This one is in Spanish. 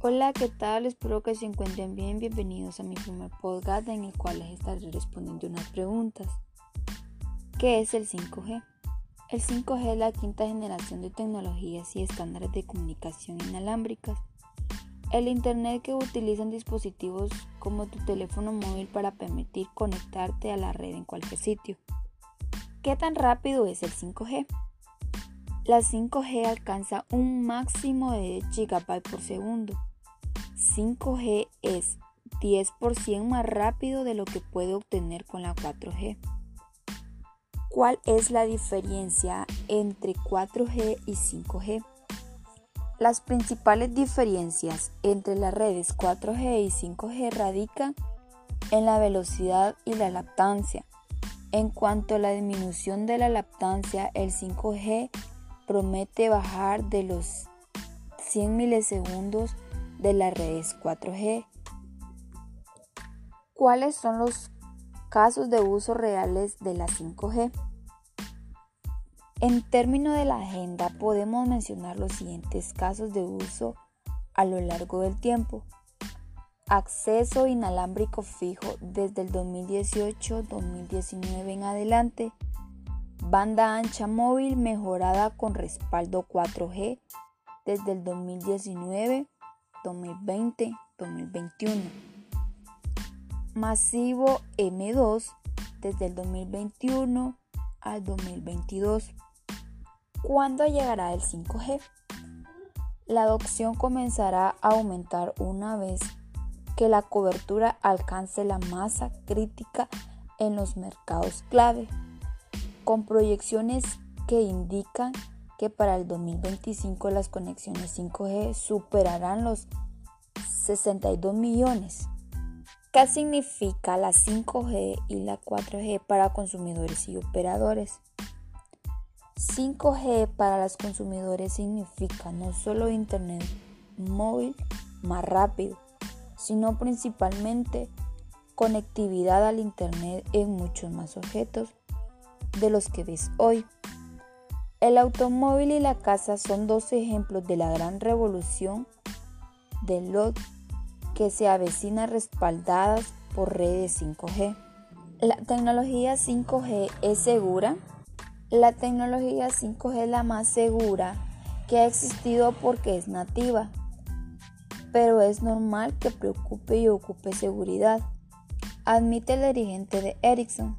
Hola, ¿qué tal? Espero que se encuentren bien. Bienvenidos a mi primer podcast en el cual les estaré respondiendo unas preguntas. ¿Qué es el 5G? El 5G es la quinta generación de tecnologías y estándares de comunicación inalámbricas. El Internet que utilizan dispositivos como tu teléfono móvil para permitir conectarte a la red en cualquier sitio. ¿Qué tan rápido es el 5G? La 5G alcanza un máximo de 10 GB por segundo 5G es 10% más rápido de lo que puede obtener con la 4G. ¿Cuál es la diferencia entre 4G y 5G? Las principales diferencias entre las redes 4G y 5G radican en la velocidad y la lactancia. En cuanto a la disminución de la lactancia, el 5G promete bajar de los 100 milisegundos de las redes 4G. ¿Cuáles son los casos de uso reales de la 5G? En términos de la agenda podemos mencionar los siguientes casos de uso a lo largo del tiempo. Acceso inalámbrico fijo desde el 2018-2019 en adelante. Banda ancha móvil mejorada con respaldo 4G desde el 2019 2020-2021. Masivo M2 desde el 2021 al 2022. ¿Cuándo llegará el 5G? La adopción comenzará a aumentar una vez que la cobertura alcance la masa crítica en los mercados clave, con proyecciones que indican que para el 2025 las conexiones 5G superarán los 62 millones. ¿Qué significa la 5G y la 4G para consumidores y operadores? 5G para los consumidores significa no solo Internet móvil más rápido, sino principalmente conectividad al Internet en muchos más objetos de los que ves hoy. El automóvil y la casa son dos ejemplos de la gran revolución del lot que se avecina respaldadas por redes 5G. La tecnología 5G es segura. La tecnología 5G es la más segura que ha existido porque es nativa, pero es normal que preocupe y ocupe seguridad, admite el dirigente de Ericsson.